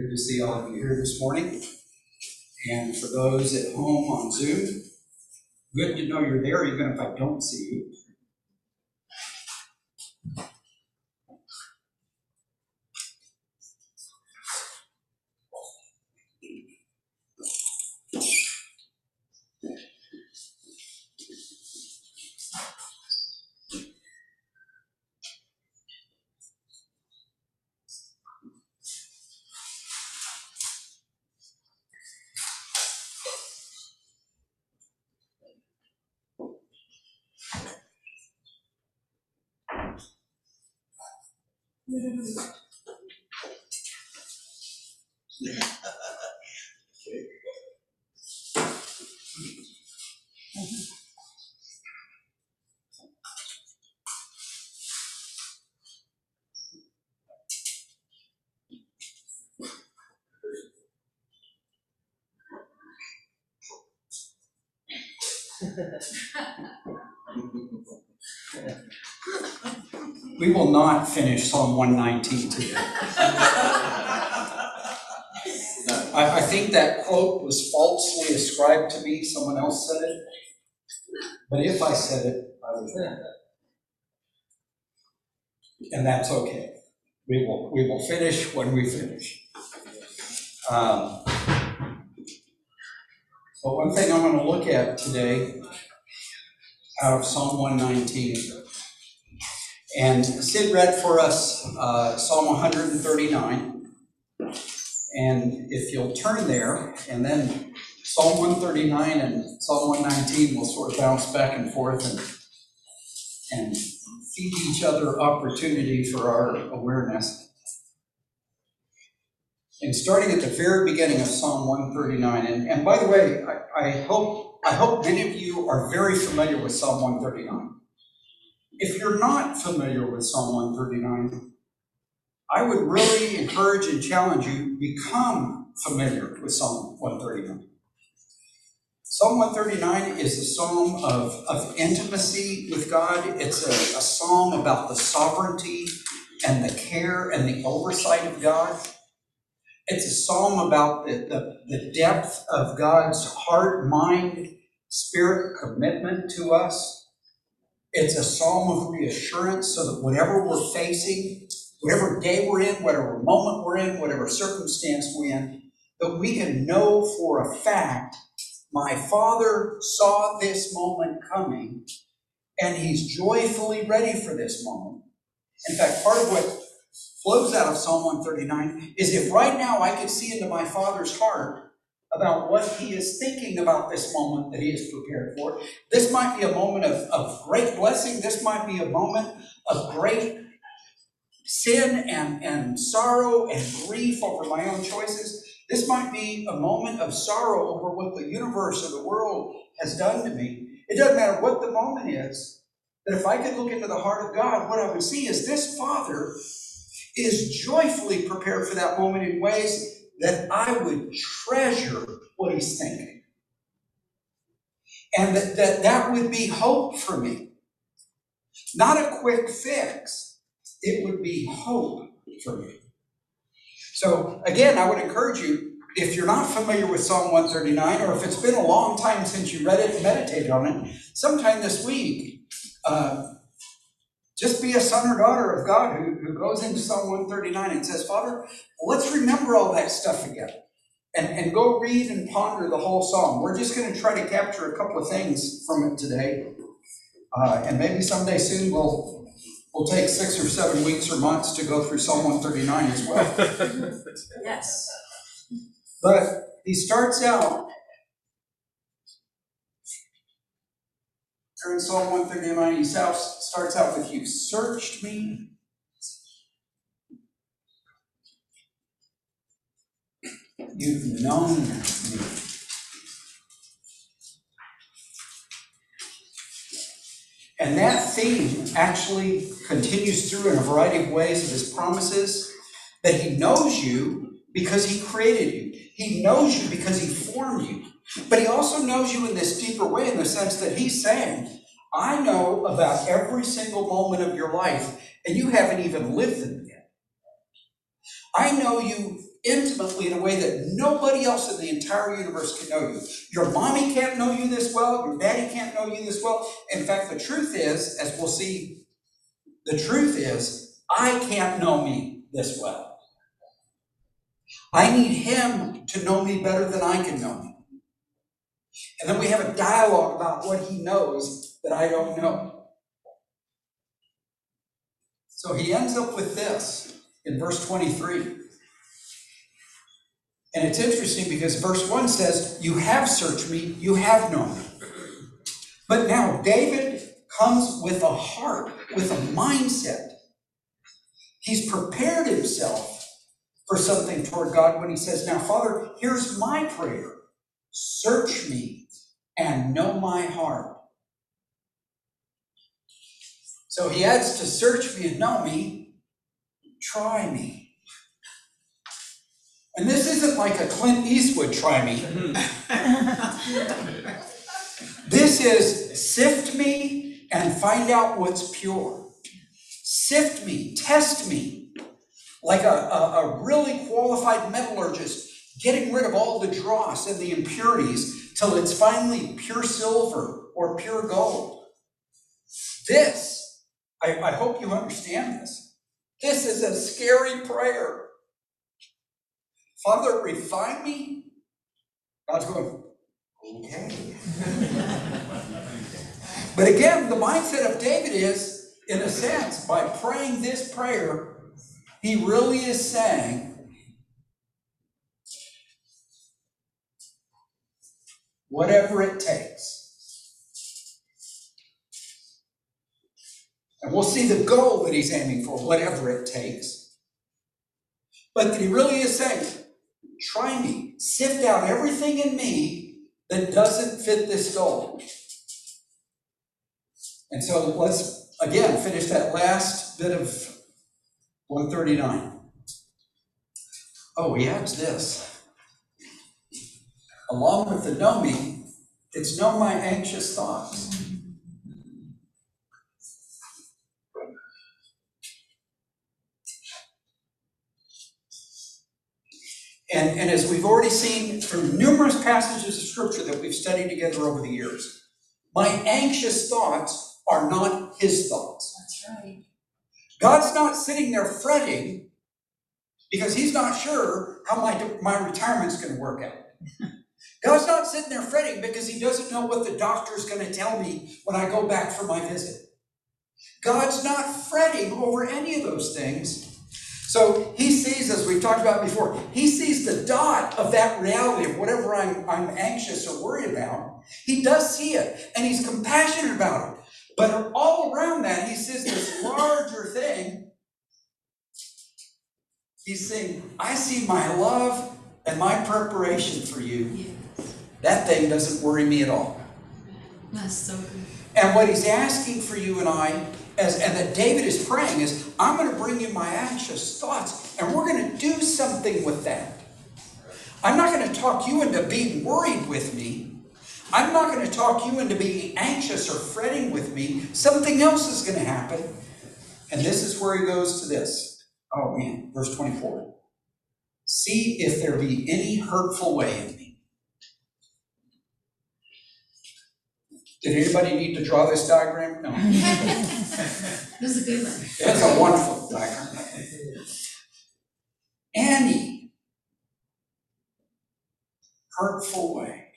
Good to see all of you here this morning. And for those at home on Zoom, good to know you're there even if I don't see you. Not finish Psalm 119 today. I, I think that quote was falsely ascribed to me. Someone else said it. But if I said it, I was wrong. And that's okay. We will, we will finish when we finish. Um, but one thing I'm going to look at today out of Psalm 119 and Sid read for us uh, Psalm 139. And if you'll turn there, and then Psalm 139 and Psalm 119 will sort of bounce back and forth and, and feed each other opportunity for our awareness. And starting at the very beginning of Psalm 139, and, and by the way, I, I hope I hope many of you are very familiar with Psalm 139. If you're not familiar with Psalm 139, I would really encourage and challenge you become familiar with Psalm 139. Psalm 139 is a psalm of, of intimacy with God. It's a, a psalm about the sovereignty and the care and the oversight of God. It's a psalm about the, the, the depth of God's heart, mind, spirit commitment to us. It's a psalm of reassurance so that whatever we're facing, whatever day we're in, whatever moment we're in, whatever circumstance we're in, that we can know for a fact my Father saw this moment coming and he's joyfully ready for this moment. In fact, part of what flows out of Psalm 139 is if right now I could see into my Father's heart, about what he is thinking about this moment that he is prepared for. This might be a moment of, of great blessing. This might be a moment of great sin and, and sorrow and grief over my own choices. This might be a moment of sorrow over what the universe or the world has done to me. It doesn't matter what the moment is, that if I could look into the heart of God, what I would see is this Father is joyfully prepared for that moment in ways that I would treasure what he's thinking. And that, that that would be hope for me. Not a quick fix, it would be hope for me. So, again, I would encourage you, if you're not familiar with Psalm 139, or if it's been a long time since you read it and meditated on it, sometime this week, uh, just be a son or daughter of God who, who goes into Psalm 139 and says, Father, let's remember all that stuff again. And, and go read and ponder the whole psalm. We're just going to try to capture a couple of things from it today. Uh, and maybe someday soon we'll we'll take six or seven weeks or months to go through Psalm 139 as well. yes. But he starts out in Psalm 139, he starts out with, You searched me. You've known me. And that theme actually continues through in a variety of ways of his promises that he knows you because he created you. He knows you because he formed you. But he also knows you in this deeper way in the sense that he's saying, I know about every single moment of your life, and you haven't even lived them yet. I know you intimately in a way that nobody else in the entire universe can know you. Your mommy can't know you this well, your daddy can't know you this well. In fact, the truth is, as we'll see, the truth is, I can't know me this well. I need him to know me better than I can know me. And then we have a dialogue about what he knows that I don't know. So he ends up with this in verse 23. And it's interesting because verse 1 says, You have searched me, you have known me. But now David comes with a heart, with a mindset. He's prepared himself for something toward God when he says, Now, Father, here's my prayer search me and know my heart. So he adds to search me and know me, try me. And this isn't like a Clint Eastwood try me. this is sift me and find out what's pure. Sift me, test me, like a, a, a really qualified metallurgist, getting rid of all the dross and the impurities till it's finally pure silver or pure gold. This, I, I hope you understand this. This is a scary prayer. Father, refine me. God's going, okay. but again, the mindset of David is, in a sense, by praying this prayer, he really is saying, whatever it takes. And we'll see the goal that he's aiming for, whatever it takes. But he really is saying, try me, sift out everything in me that doesn't fit this goal. And so let's again finish that last bit of 139. Oh, he adds this. Along with the know me, it's know my anxious thoughts. And, and as we've already seen from numerous passages of scripture that we've studied together over the years, my anxious thoughts are not his thoughts. That's right. God's not sitting there fretting because he's not sure how my, my retirement's going to work out. God's not sitting there fretting because he doesn't know what the doctor's going to tell me when I go back for my visit. God's not fretting over any of those things so he sees, as we've talked about before, he sees the dot of that reality of whatever I'm, I'm anxious or worried about. He does see it, and he's compassionate about it. But all around that, he sees this larger thing. He's saying, I see my love and my preparation for you. Yes. That thing doesn't worry me at all. That's so good. And what he's asking for you and I as, and that David is praying is, I'm going to bring you my anxious thoughts, and we're going to do something with that. I'm not going to talk you into being worried with me. I'm not going to talk you into being anxious or fretting with me. Something else is going to happen. And this is where he goes to this. Oh man, verse 24. See if there be any hurtful way in me Did anybody need to draw this diagram? No. this is a good one. That's a wonderful diagram. Any hurtful way.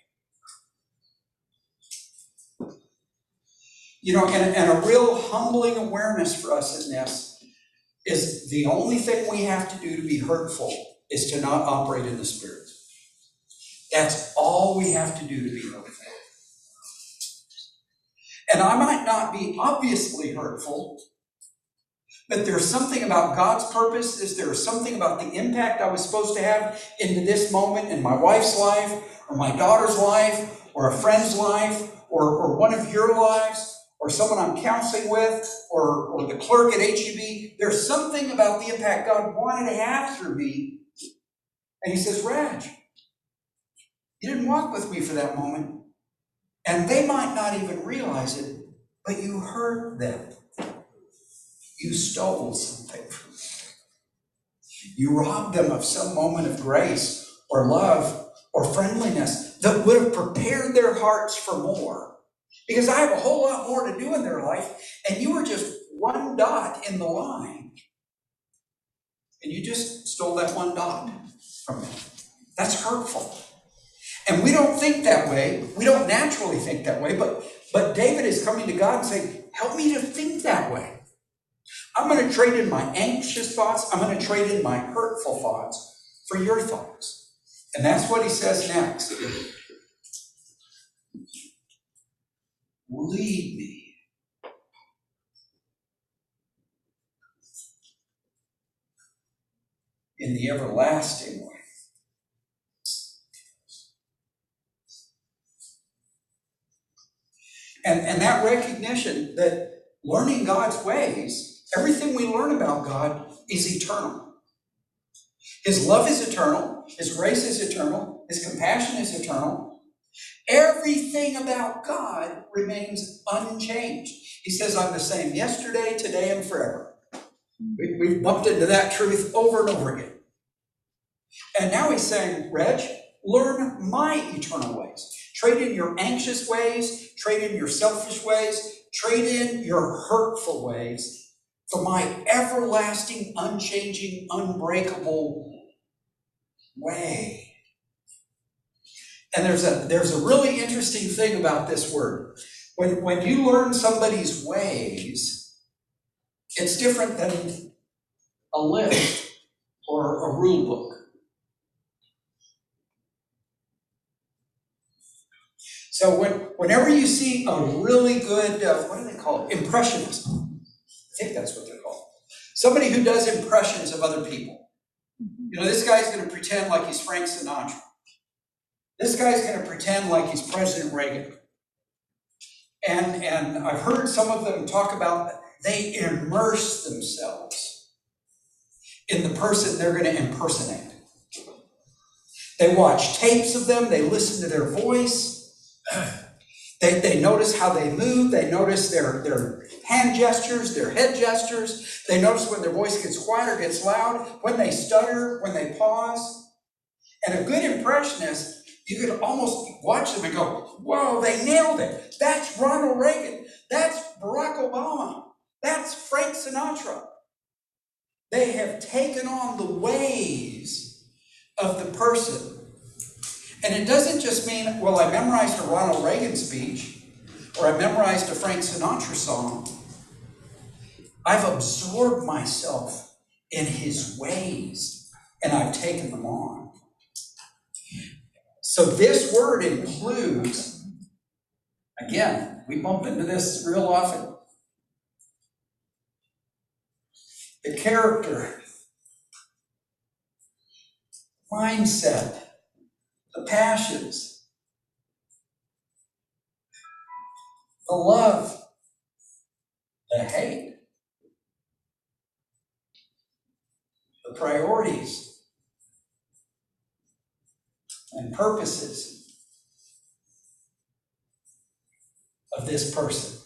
You know, and, and a real humbling awareness for us in this is the only thing we have to do to be hurtful is to not operate in the Spirit. That's all we have to do to be hurtful. And I might not be obviously hurtful, but there's something about God's purpose. Is there something about the impact I was supposed to have into this moment in my wife's life, or my daughter's life, or a friend's life, or, or one of your lives, or someone I'm counseling with, or, or the clerk at HEB? There's something about the impact God wanted to have through me. And he says, Raj, you didn't walk with me for that moment. And they might not even realize it, but you hurt them. You stole something from them. You robbed them of some moment of grace or love or friendliness that would have prepared their hearts for more. Because I have a whole lot more to do in their life, and you were just one dot in the line. And you just stole that one dot from me. That's hurtful. And we don't think that way. We don't naturally think that way, but but David is coming to God and saying, "Help me to think that way. I'm going to trade in my anxious thoughts. I'm going to trade in my hurtful thoughts for your thoughts." And that's what he says next. Lead me. In the everlasting way. And, and that recognition that learning God's ways, everything we learn about God is eternal. His love is eternal, His grace is eternal, His compassion is eternal. Everything about God remains unchanged. He says, I'm the same yesterday, today, and forever. We, we've bumped into that truth over and over again. And now he's saying, Reg, learn my eternal ways. Trade in your anxious ways, trade in your selfish ways, trade in your hurtful ways for my everlasting, unchanging, unbreakable way. And there's a there's a really interesting thing about this word. When when you learn somebody's ways, it's different than a list or a rule book. So when, whenever you see a really good, uh, what do they call it? Impressionist. I think that's what they're called. Somebody who does impressions of other people. You know, this guy's going to pretend like he's Frank Sinatra. This guy's going to pretend like he's President Reagan. And, and I've heard some of them talk about they immerse themselves in the person they're going to impersonate. They watch tapes of them, they listen to their voice, they, they notice how they move, they notice their, their hand gestures, their head gestures, they notice when their voice gets quiet or gets loud, when they stutter, when they pause. And a good impressionist, you could almost watch them and go, whoa, they nailed it. That's Ronald Reagan. That's Barack Obama. That's Frank Sinatra. They have taken on the ways of the person and it doesn't just mean, well, I memorized a Ronald Reagan speech or I memorized a Frank Sinatra song. I've absorbed myself in his ways and I've taken them on. So this word includes, again, we bump into this real often. The character, mindset, the passions, the love, the hate, the priorities and purposes of this person.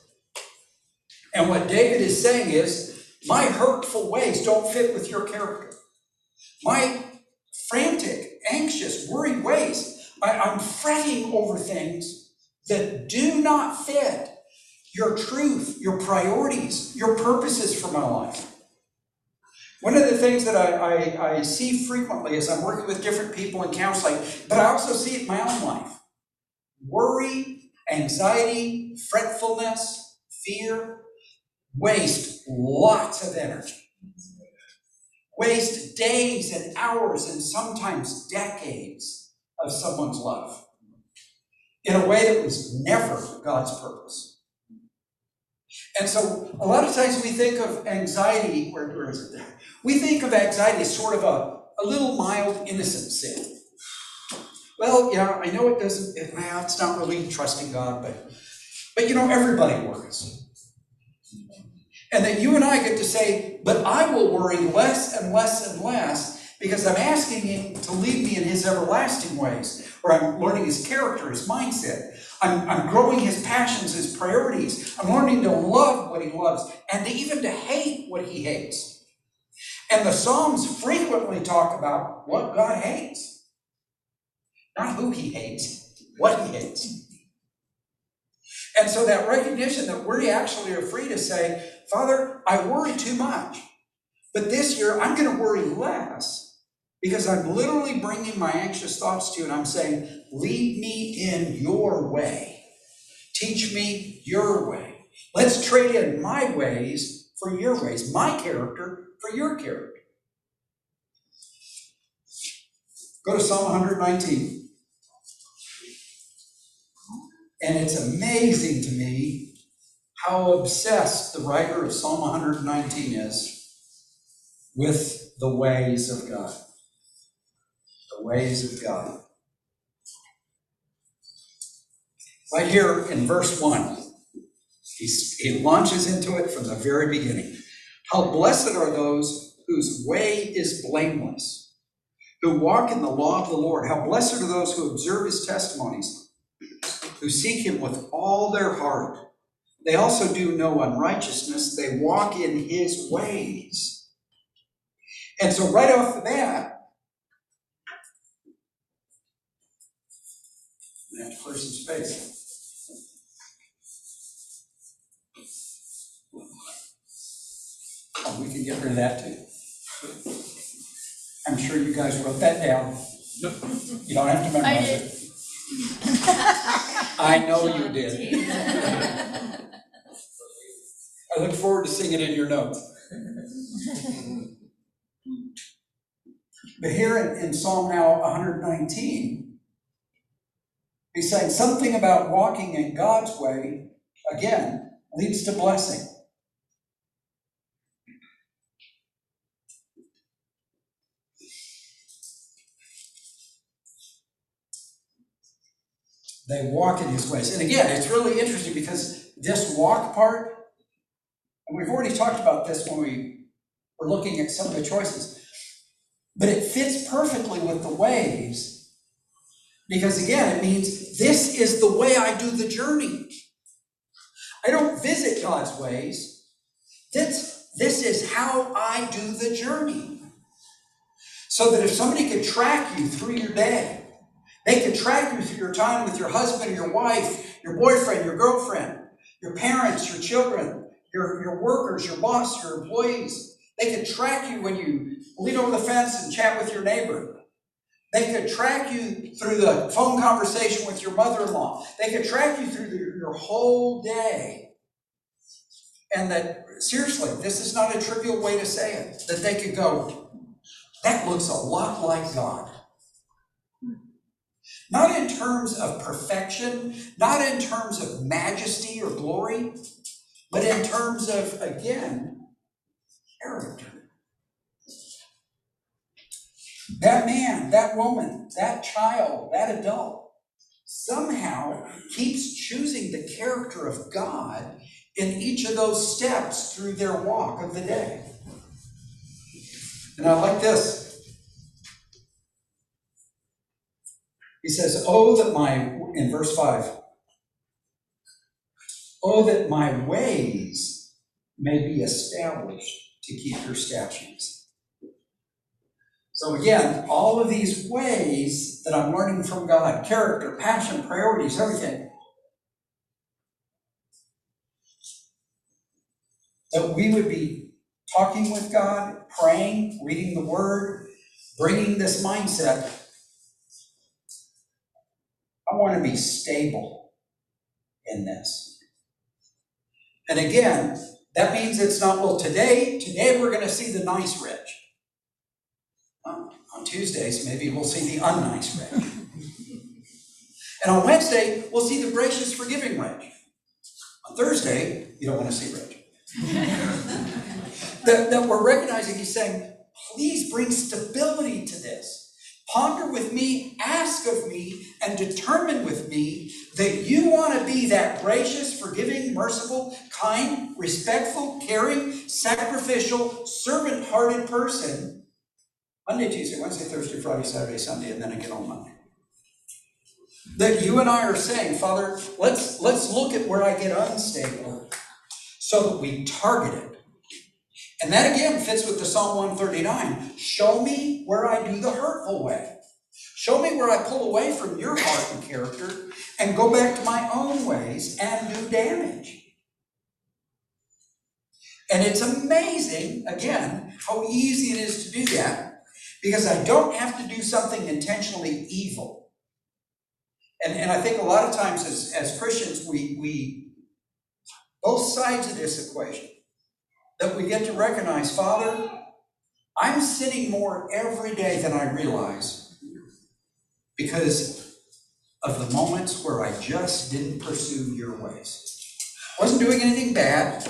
And what David is saying is, my hurtful ways don't fit with your character. My frantic, anxious, worried ways. I, I'm fretting over things that do not fit your truth, your priorities, your purposes for my life. One of the things that I, I, I, see frequently as I'm working with different people in counseling, but I also see it in my own life worry, anxiety, fretfulness, fear waste lots of energy waste days and hours and sometimes decades of someone's love in a way that was never God's purpose. And so a lot of times we think of anxiety, where, where is it? We think of anxiety as sort of a, a little mild, innocent sin. Well, yeah, I know it doesn't, it, well, it's not really trusting God, but, but you know, everybody worries. And that you and I get to say, but I will worry less and less and less because I'm asking Him to lead me in His everlasting ways, or I'm learning His character, His mindset. I'm, I'm growing His passions, His priorities. I'm learning to love what He loves and to even to hate what He hates. And the Psalms frequently talk about what God hates. Not who he hates, what he hates. And so that recognition that we actually are free to say, Father, I worry too much. But this year, I'm going to worry less because I'm literally bringing my anxious thoughts to you and I'm saying, lead me in your way. Teach me your way. Let's trade in my ways for your ways, my character for your character. Go to Psalm 119. And it's amazing to me how obsessed the writer of Psalm 119 is with the ways of God. The ways of God. Right here in verse 1, he's, he launches into it from the very beginning. How blessed are those whose way is blameless, who walk in the law of the Lord. How blessed are those who observe his testimonies, who seek him with all their heart. They also do no unrighteousness, they walk in his ways. And so, right off the bat, I have to clear some space. Oh, we can get rid of that too. I'm sure you guys wrote that down. You don't have to memorize it. I know you did. I look forward to seeing it in your notes. But here in, in Psalm now 119, he's saying something about walking in God's way, again, leads to blessing. They walk in his ways. And again, it's really interesting because this walk part, and we've already talked about this when we were looking at some of the choices, but it fits perfectly with the ways because again, it means this is the way I do the journey. I don't visit God's ways. This, this is how I do the journey. So that if somebody could track you through your day, they could track you through your time with your husband, your wife, your boyfriend, your girlfriend, your parents, your children, your, your workers, your boss, your employees. They could track you when you lean over the fence and chat with your neighbor. They could track you through the phone conversation with your mother in law. They could track you through the, your whole day. And that, seriously, this is not a trivial way to say it, that they could go, that looks a lot like God. Not in terms of perfection, not in terms of majesty or glory, but in terms of, again, character. That man, that woman, that child, that adult somehow keeps choosing the character of God in each of those steps through their walk of the day. And I like this. He says, Oh, that my, in verse 5, oh, that my ways may be established to keep your statutes. So again, all of these ways that I'm learning from God character, passion, priorities, everything that we would be talking with God, praying, reading the Word, bringing this mindset I want to be stable in this. And again, that means it's not, well, today, today we're going to see the nice rich. On, on Tuesdays, maybe we'll see the unnice rich. and on Wednesday, we'll see the gracious, forgiving rich. On Thursday, you don't want to see rich. that, that we're recognizing, he's saying, please bring stability to this. Ponder with me, ask of me, and determine with me that you want to be that gracious, forgiving, merciful, kind, respectful, caring, sacrificial, servant hearted person Monday, Tuesday, Wednesday, Thursday, Friday, Saturday, Sunday, and then again on Monday. That you and I are saying, Father, let's, let's look at where I get unstable so that we target it And that again fits with the Psalm 139. Show me where I do the hurtful way. Show me where I pull away from your heart and character and go back to my own ways and do damage. And it's amazing, again, how easy it is to do that because I don't have to do something intentionally evil. And, and I think a lot of times as, as Christians, we, we, both sides of this equation, that we get to recognize, Father, I'm sinning more every day than I realize because of the moments where I just didn't pursue your ways. I wasn't doing anything bad.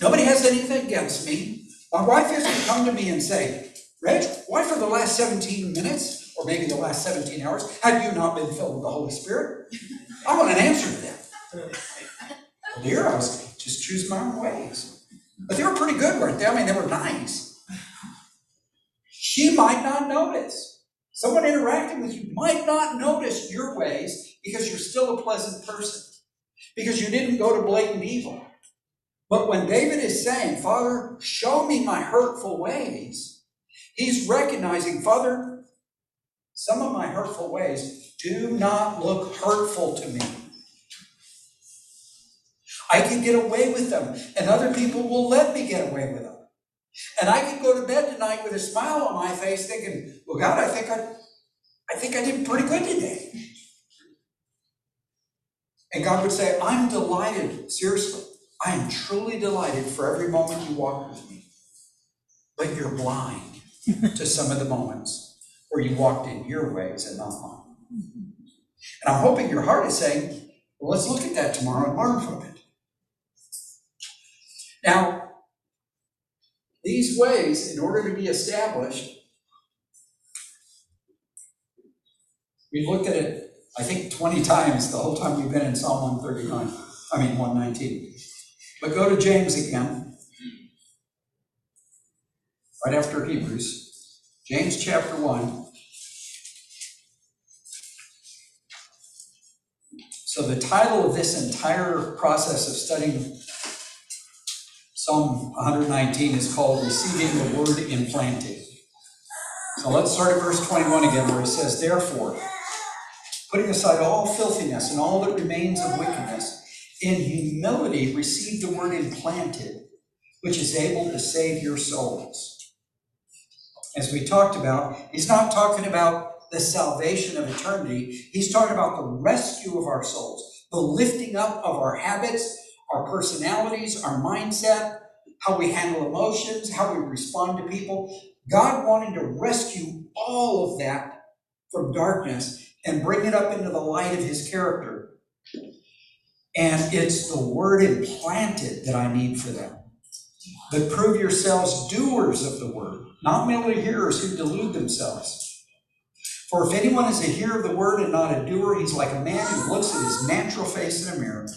Nobody has anything against me. My wife has to come to me and say, Reg, why for the last 17 minutes, or maybe the last 17 hours, have you not been filled with the Holy Spirit? I want an answer to that. Well, dear, I was just choosing my own ways. But they were pretty good, weren't they? I mean, they were nice. She might not notice. Someone interacting with you might not notice your ways because you're still a pleasant person, because you didn't go to blatant evil. But when David is saying, Father, show me my hurtful ways, he's recognizing, Father, some of my hurtful ways do not look hurtful to me. I can get away with them, and other people will let me get away with them. And I can go to bed tonight with a smile on my face, thinking, "Well, God, I think I, I think I did pretty good today." And God would say, "I'm delighted, seriously. I am truly delighted for every moment you walk with me. But you're blind to some of the moments where you walked in your ways and not mine. And I'm hoping your heart is saying, well, let's look at that tomorrow and learn from it. Now, these ways, in order to be established, we looked at it, I think, 20 times the whole time we've been in Psalm 139, I mean 119. But go to James again, right after Hebrews. James chapter 1. So, the title of this entire process of studying Psalm 119 is called Receiving the Word Implanted. So, let's start at verse 21 again, where he says, Therefore, putting aside all filthiness and all that remains of wickedness, in humility receive the word implanted, which is able to save your souls. As we talked about, he's not talking about the salvation of eternity, he's talking about the rescue of our souls, the lifting up of our habits, our personalities, our mindset, how we handle emotions, how we respond to people. God wanting to rescue all of that from darkness and bring it up into the light of his character and it's the word implanted that I need for them. But prove yourselves doers of the word, not merely hearers who delude themselves. For if anyone is a hearer of the word and not a doer, he's like a man who looks at his natural face in a mirror.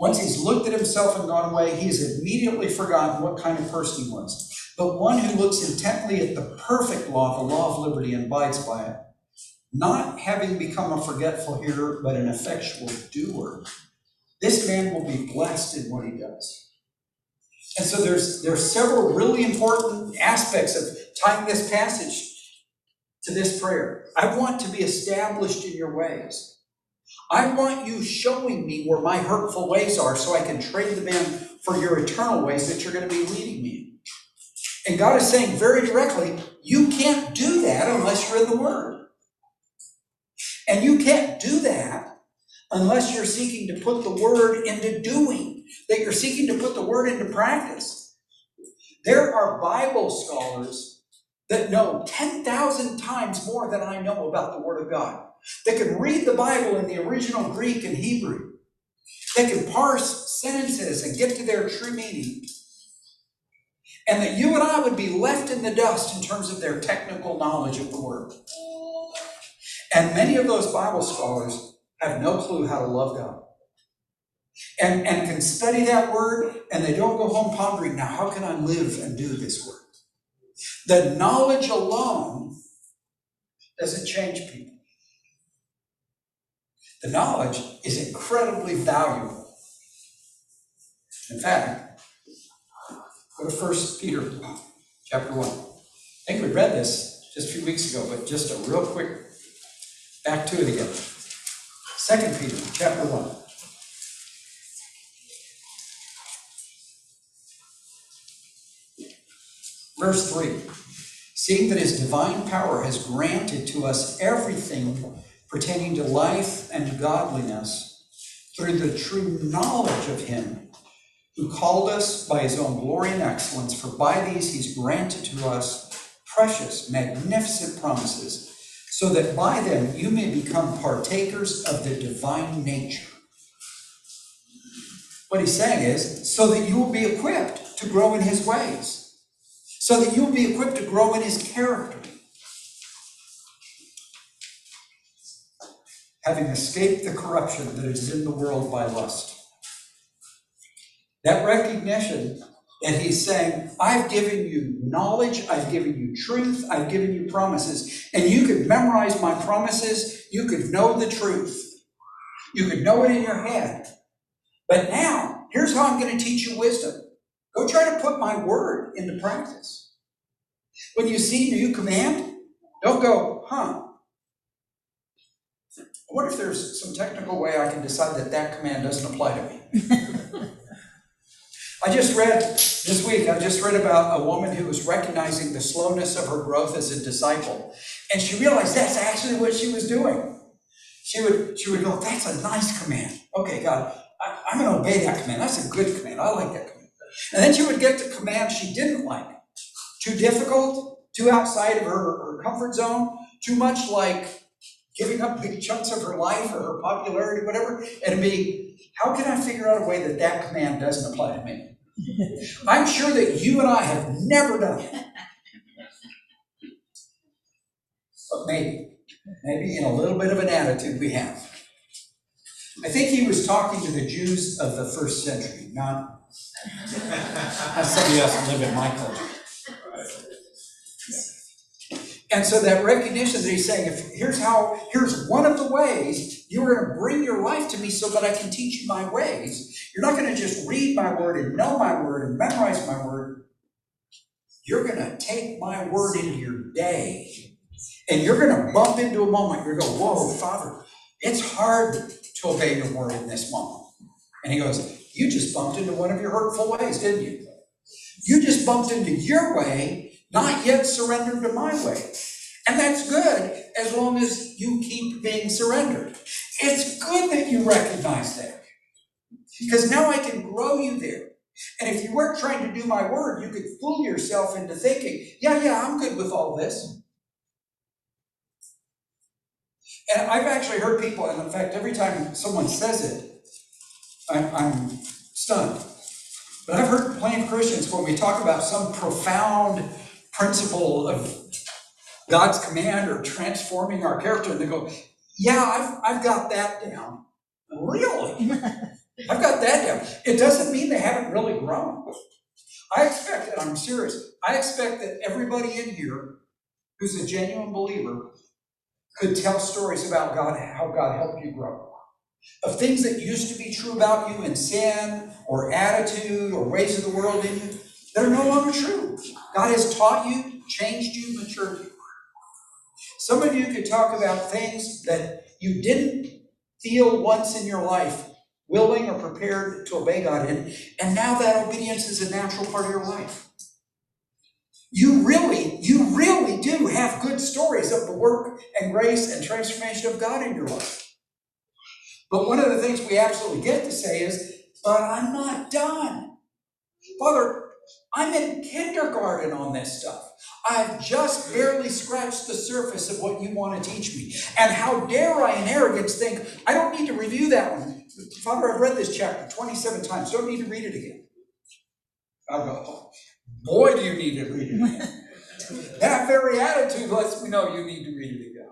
Once he's looked at himself and gone away, he has immediately forgotten what kind of person he was. But one who looks intently at the perfect law, the law of liberty, and abides by it, not having become a forgetful hearer, but an effectual doer, this man will be blessed in what he does. And so there's there's several really important aspects of tying this passage to this prayer. I want to be established in your ways. I want you showing me where my hurtful ways are so I can trade them in for your eternal ways that you're going to be leading me in. And God is saying very directly, you can't do that unless you're in the Word. And you can't do that unless you're seeking to put the word into doing, that you're seeking to put the word into practice. There are Bible scholars that know 10,000 times more than I know about the Word of God, that can read the Bible in the original Greek and Hebrew, that can parse sentences and get to their true meaning. And that you and I would be left in the dust in terms of their technical knowledge of the Word. And many of those Bible scholars have no clue how to love God. And, and can study that word, and they don't go home pondering, now, how can I live and do this word? The knowledge alone doesn't change people. The knowledge is incredibly valuable. In fact, Go to First Peter, chapter one. I think we read this just a few weeks ago, but just a real quick back to it again. Second Peter, chapter one. Verse three. Seeing that his divine power has granted to us everything pertaining to life and godliness through the true knowledge of him who called us by his own glory and excellence, for by these he's granted to us precious, magnificent promises, so that by them you may become partakers of the divine nature. What he's saying is, so that you will be equipped to grow in his ways, so that you will be equipped to grow in his character. Having escaped the corruption that is in the world by lust. That recognition that he's saying, I've given you knowledge, I've given you truth, I've given you promises, and you could memorize my promises, you could know the truth, you could know it in your head. But now, here's how I'm going to teach you wisdom. Go try to put my word into practice. When you see new command, don't go, huh. I wonder if there's some technical way I can decide that that command doesn't apply to me. I just read this week, I just read about a woman who was recognizing the slowness of her growth as a disciple. And she realized that's actually what she was doing. She would, she would go, That's a nice command. Okay, God, I, I'm going to obey that command. That's a good command. I like that command. And then she would get to commands she didn't like. Too difficult, too outside of her, her comfort zone, too much like giving up big chunks of her life or her popularity, whatever. And be, how can I figure out a way that that command doesn't apply to me? I'm sure that you and I have never done it. But maybe, maybe in a little bit of an attitude we have. I think he was talking to the Jews of the first century, not, not somebody else who lived in my culture. And so that recognition that he's saying, if here's how, here's one of the ways you're going to bring your life to me so that I can teach you my ways. You're not going to just read my word and know my word and memorize my word. You're going to take my word into your day. And you're going to bump into a moment. You're going whoa, Father, it's hard to obey your word in this moment. And he goes, You just bumped into one of your hurtful ways, didn't you? You just bumped into your way not yet surrendered to my way. And that's good as long as you keep being surrendered. It's good that you recognize that. Because now I can grow you there. And if you weren't trying to do my word, you could fool yourself into thinking, yeah, yeah, I'm good with all this. And I've actually heard people, and in fact, every time someone says it, I'm, I'm stunned. But I've heard plain Christians when we talk about some profound principle of God's command or transforming our character, and they go, Yeah, I've, I've got that down. Really? I've got that down. It doesn't mean they haven't really grown. I expect, and I'm serious, I expect that everybody in here who's a genuine believer could tell stories about God, how God helped you grow. Of things that used to be true about you in sin or attitude or ways of the world in you that are no longer true. God has taught you, changed you, matured you. Some of you could talk about things that you didn't feel once in your life willing or prepared to obey God in, and now that obedience is a natural part of your life. You really, you really do have good stories of the work and grace and transformation of God in your life. But one of the things we absolutely get to say is, but I'm not done. Father, I'm in kindergarten on this stuff. I've just barely scratched the surface of what you want to teach me. And how dare I, in arrogance, think, I don't need to review that one. Father, I've read this chapter 27 times, don't need to read it again. I go, boy, do you need to read it again. that very attitude lets me know you need to read it again.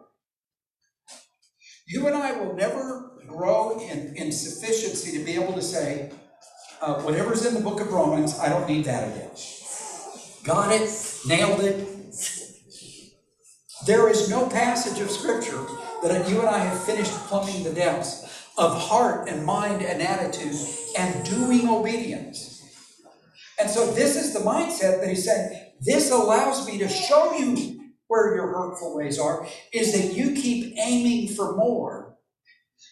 You and I will never grow in, in sufficiency to be able to say, uh, whatever's in the book of Romans, I don't need that again. Got it, nailed it. There is no passage of scripture that you and I have finished plumbing the depths of heart and mind and attitude and doing obedience. And so this is the mindset that he's saying, this allows me to show you where your hurtful ways are, is that you keep aiming for more.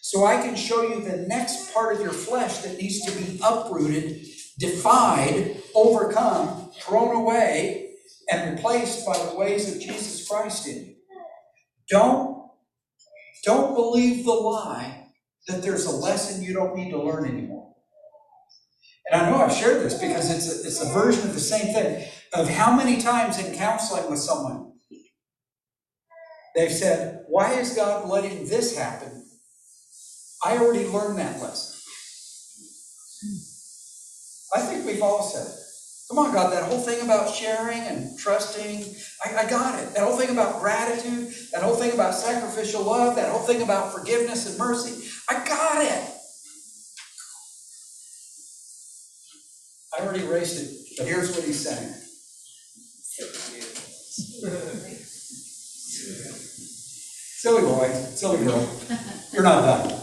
So I can show you the next part of your flesh that needs to be uprooted, defied, overcome, thrown away, and replaced by the ways of Jesus Christ in you. Don't, don't believe the lie that there's a lesson you don't need to learn anymore. And I know I've shared this because it's a, it's a version of the same thing of how many times in counseling with someone they've said, Why is God letting this happen? I already learned that lesson. I think we've all said it. Come on, God, that whole thing about sharing and trusting, I, I got it. That whole thing about gratitude, that whole thing about sacrificial love, that whole thing about forgiveness and mercy, I got it. I already erased it, but here's what he's saying. Silly boy, silly girl, you're not done.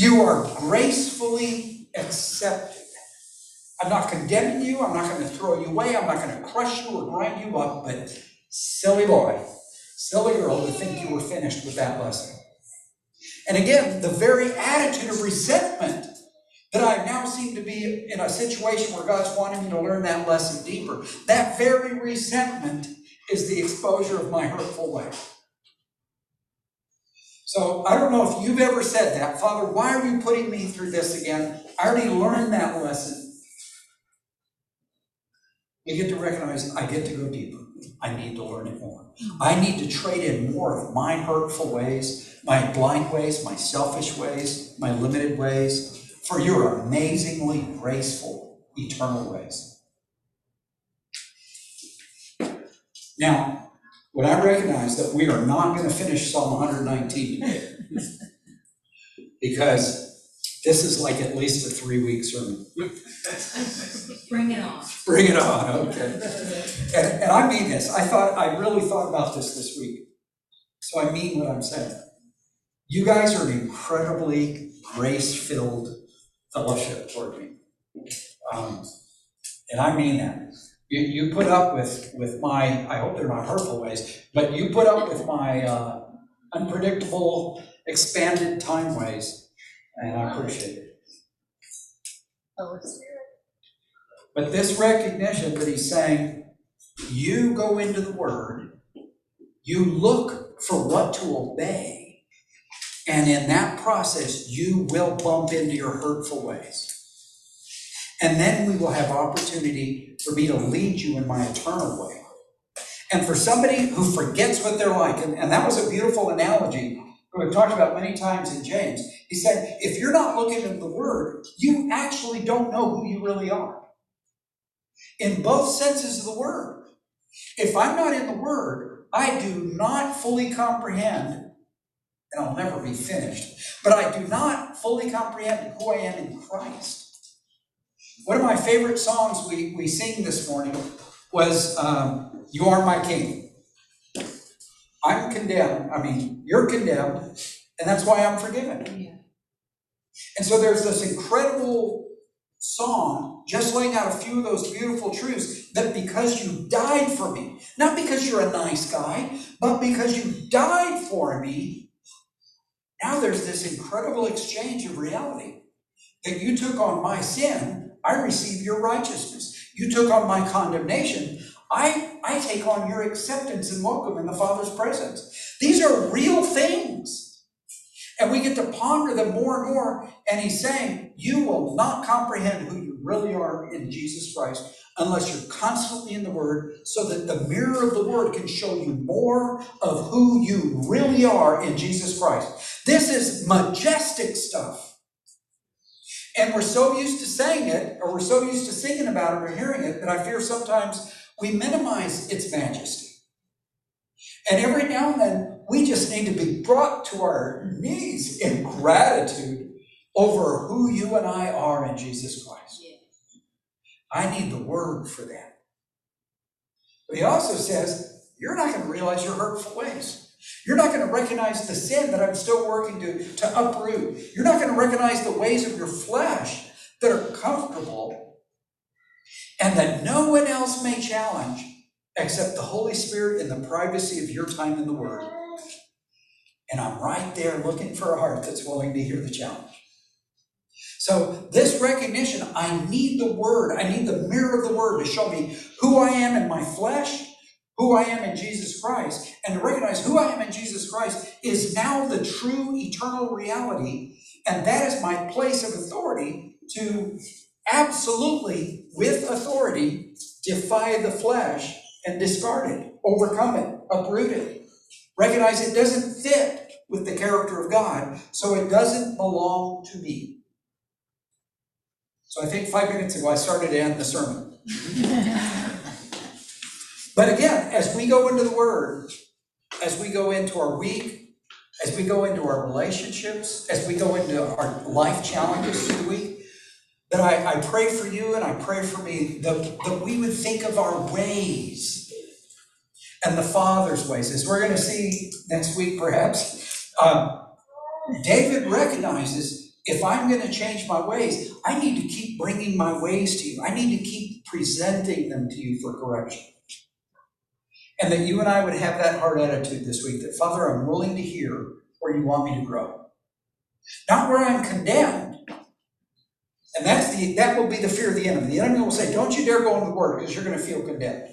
You are gracefully accepted. I'm not condemning you, I'm not going to throw you away, I'm not going to crush you or grind you up, but silly boy, silly girl to think you were finished with that lesson. And again, the very attitude of resentment that I now seem to be in a situation where God's wanting me to learn that lesson deeper. That very resentment is the exposure of my hurtful way. So I don't know if you've ever said that, Father, why are you putting me through this again? I already learned that lesson. You get to recognize I get to go deeper. I need to learn it more. I need to trade in more of my hurtful ways, my blind ways, my selfish ways, my limited ways, for your amazingly graceful, eternal ways. Now, when I recognize that we are not going to finish Psalm 119 today, because this is like at least a three week sermon. Bring it on. Bring it on, okay. And, and I mean this. I thought, I really thought about this this week. So I mean what I'm saying. You guys are an incredibly grace filled fellowship toward me. Um, and I mean that. You, you put up with, with my, I hope they're not hurtful ways, but you put up with my uh, unpredictable, expanded time ways, and I appreciate it. But this recognition that he's saying, you go into the Word, you look for what to obey, and in that process, you will bump into your hurtful ways. And then we will have opportunity for me to lead you in my eternal way. And for somebody who forgets what they're like, and, and that was a beautiful analogy we've talked about many times in James. He said, if you're not looking at the Word, you actually don't know who you really are in both senses of the word. If I'm not in the word, I do not fully comprehend, and I'll never be finished, but I do not fully comprehend who I am in Christ. One of my favorite songs we, we sing this morning was um, You Are My King. I'm condemned, I mean, you're condemned, and that's why I'm forgiven. Yeah. And so there's this incredible song just laying out a few of those beautiful truths that because you died for me, not because you're a nice guy, but because you died for me, now there's this incredible exchange of reality that you took on my sin, I receive your righteousness. You took on my condemnation, I, I take on your acceptance and welcome in the Father's presence. These are real things. And we get to ponder them more and more. And he's saying, you will not comprehend who you really are in Jesus Christ unless you're constantly in the Word, so that the mirror of the Word can show you more of who you really are in Jesus Christ. This is majestic stuff. And we're so used to saying it, or we're so used to singing about it or hearing it, that I fear sometimes we minimize its majesty. And every now and then, we just need to be brought to our knees in gratitude over who you and I are in Jesus Christ. I need the word for that. But he also says, you're not going to realize your hurtful ways. You're not going to recognize the sin that I'm still working to, to uproot. You're not going to recognize the ways of your flesh that are comfortable. and that no one else may challenge except the Holy Spirit in the privacy of your time in the Word. And I'm right there looking for a heart that's willing to hear the challenge. So, this recognition, I need the Word, I need the mirror of the Word to show me who I am in my flesh, who I am in Jesus Christ, and to recognize who I am in Jesus Christ is now the true eternal reality, and that is my place of authority to absolutely, with authority, defy the flesh and discard it, overcome it, uproot it. Recognize it doesn't fit with the character of God, so it doesn't belong to me. So I think five minutes ago I started to end the sermon. But again, as we go into the Word, as we go into our week, as we go into our relationships, as we go into our life challenges the week, that I, I pray for you and I pray for me that, that we would think of our ways and the Father's ways. As we're going to see next week, perhaps, um, David recognizes if I'm going to change my ways, I need to keep bringing my ways to you. I need to keep presenting them to you for correction. And that you and I would have that heart attitude this week that, Father, I'm willing to hear where you want me to grow. Not where I'm condemned. And that's the that will be the fear of the enemy. The enemy will say, Don't you dare go into the word because you're going to feel condemned.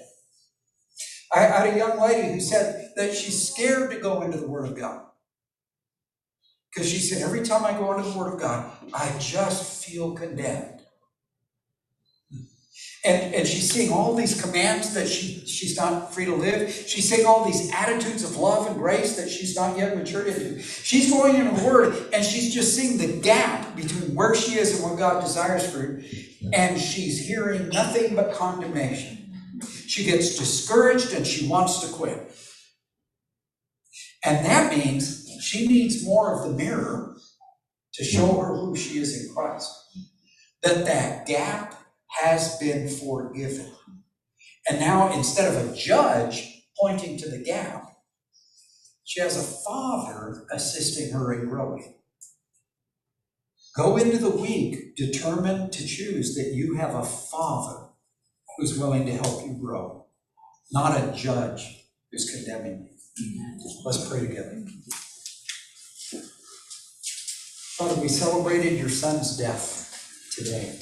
I, I had a young lady who said that she's scared to go into the Word of God. Because she said, every time I go into the Word of God, I just feel condemned. And, and she's seeing all these commands that she, she's not free to live. She's seeing all these attitudes of love and grace that she's not yet matured into. She's going in the Word and she's just seeing the gap between where she is and what God desires for her. And she's hearing nothing but condemnation. She gets discouraged and she wants to quit. And that means she needs more of the mirror to show her who she is in Christ. That that gap has been forgiven. And now, instead of a judge pointing to the gap, she has a father assisting her in growing. Go into the week determined to choose that you have a father who's willing to help you grow, not a judge who's condemning you. Let's pray together. Father, we celebrated your son's death today.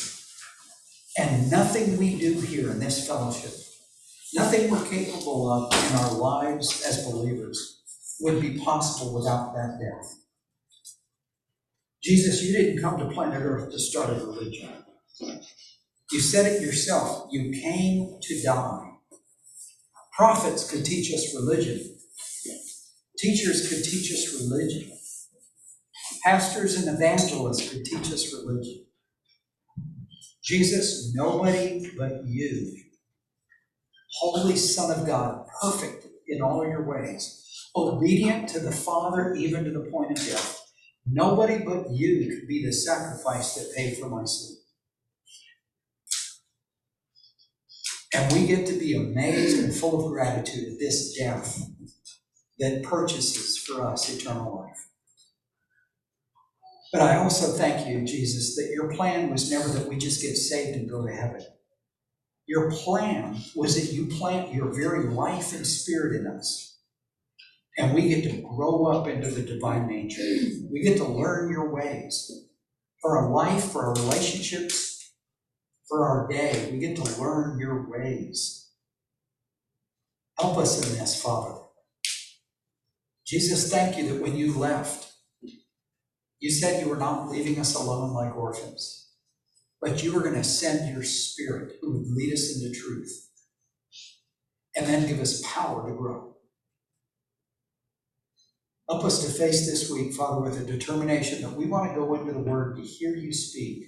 And nothing we do here in this fellowship, nothing we're capable of in our lives as believers would be possible without that death. Jesus, you didn't come to planet Earth to start a religion. You said it yourself. You came to die. Prophets could teach us religion. Teachers could teach us religion. Pastors and evangelists could teach us religion. Jesus, nobody but you, Holy Son of God, perfect in all your ways, obedient to the Father even to the point of death. Nobody but you could be the sacrifice that paid for my sin. And we get to be amazed and full of gratitude at this death that purchases for us eternal life. But I also thank you, Jesus, that your plan was never that we just get saved and go to heaven. Your plan was that you plant your very life and spirit in us. And we get to grow up into the divine nature. We get to learn your ways. For our life, for our relationships, for our day, we get to learn your ways. Help us in this, Father. Jesus, thank you that when you left, you said you were not leaving us alone like orphans, but you were going to send your spirit who would lead us into truth and then give us power to grow. Help us to face this week, Father, with a determination that we want to go into the Word to hear you speak.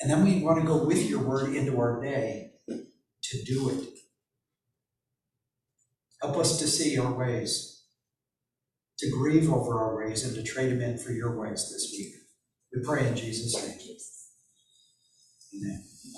And then we want to go with your Word into our day to do it. Help us to see our ways, to grieve over our ways, and to trade them in for your ways this week. We pray in Jesus' name. Amen.